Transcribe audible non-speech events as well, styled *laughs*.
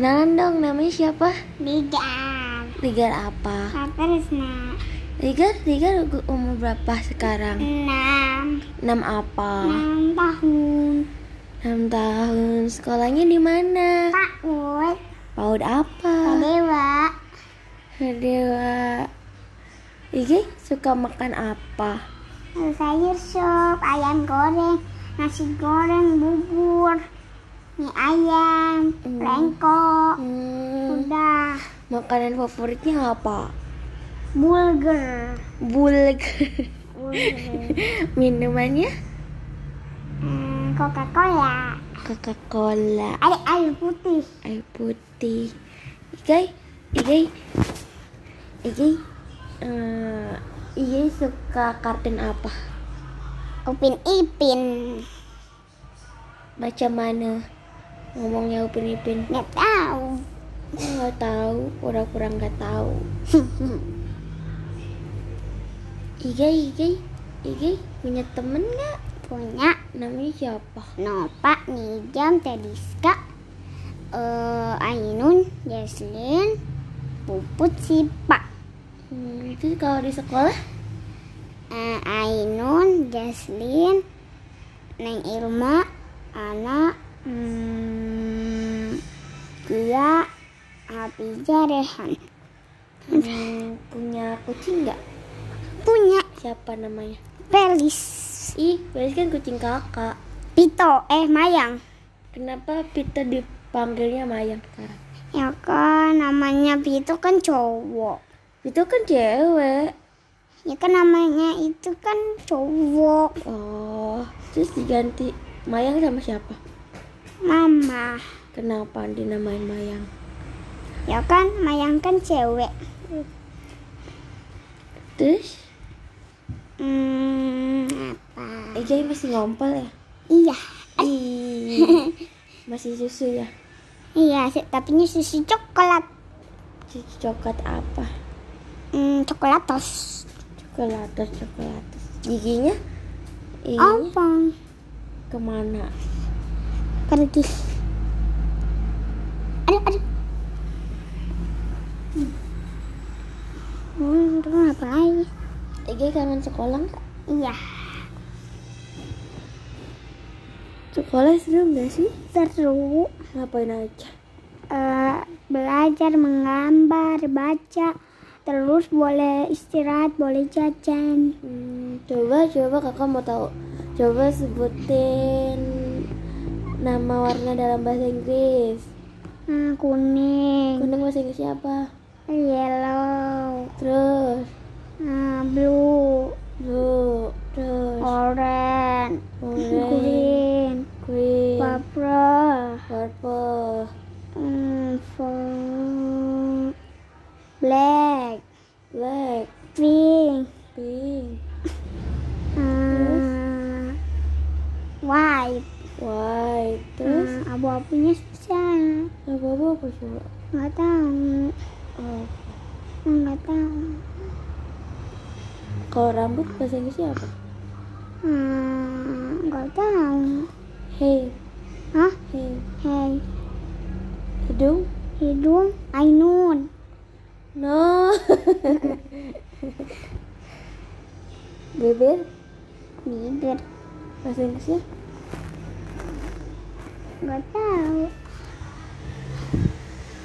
Kenalan dong, namanya siapa? Ligar. Ligar apa? Katerisna. Ligar, Ligar umur berapa sekarang? Enam. 6 apa? Enam tahun. 6 tahun. Sekolahnya di mana? Paut. PAUD apa? Dewa. Dewa. Igi suka makan apa? Sayur sup, ayam goreng, nasi goreng, bubur, mie ayam, Hmm. lengko. Hmm, Udah. makanan favoritnya apa? Bulger. Bulg. Bulger. *laughs* Minumannya Hmm, Coca-Cola. Coca-Cola. Ada air putih. air putih Igai Igai Igai eh, Igai suka kartun apa Upin Ipin. baca mana ngomongnya upin ipin. Nggak tahu. nggak tahu. Pura-pura nggak tahu. *laughs* Igai Igai Igai punya temen nggak? Punya. Namanya siapa? Nopa, Nijam, Tediska, eh Ainun, Jesslyn, Puput, Sipa. hmm, itu kalau di sekolah? Eh, Ainun, Jesslyn, Neng Ilma, Ana, hmm, Gia, Hafiza, Rehan. hmm, punya kucing nggak Punya siapa namanya Pelis, Ih, Belis kan kucing kakak. Pito, eh Mayang. Kenapa Pita dipanggilnya Mayang sekarang? Ya kan namanya Pito kan cowok. Itu kan cewek. Ya kan namanya itu kan cowok. Oh, terus diganti Mayang sama siapa? Mama. Kenapa dinamain Mayang? Ya kan Mayang kan cewek. Terus, Hmm, apa? Ijai masih ngompol ya? Iya. Ih, *laughs* masih susu ya? Iya, tapi ini susu coklat. Susu coklat apa? Hmm, coklatos. Coklatos, coklatos. Giginya? Giginya Apa? ke mana? Pergi. Aduh, aduh. Hmm, terus apa lagi? Ijai kangen sekolah nggak? Iya, Sekolah seru nggak sih? seru. Ngapain aja? Eh, belajar menggambar, baca, terus boleh istirahat, boleh jajan. Hmm, coba coba kakak mau tahu. Coba sebutin nama warna dalam bahasa Inggris. Kuning, Kuning bahasa Inggrisnya apa? yellow, Terus, hmm, blue, blue, terus, orange, orange, green, green, purple, purple, hmm, for- black, black, pink, pink, hmm, white. white. Terus, Hmm, abu-abunya susah. apa coba? Nggak tahu. Oh. Nggak tahu. Kalau rambut bahasa Inggrisnya apa? Hmm, nggak tahu. Hey, Hah? hey. Hei, Hidung? hidung, Ainun. No. *laughs* Bibir? Bibir. Bahasa Inggrisnya? Nggak tahu.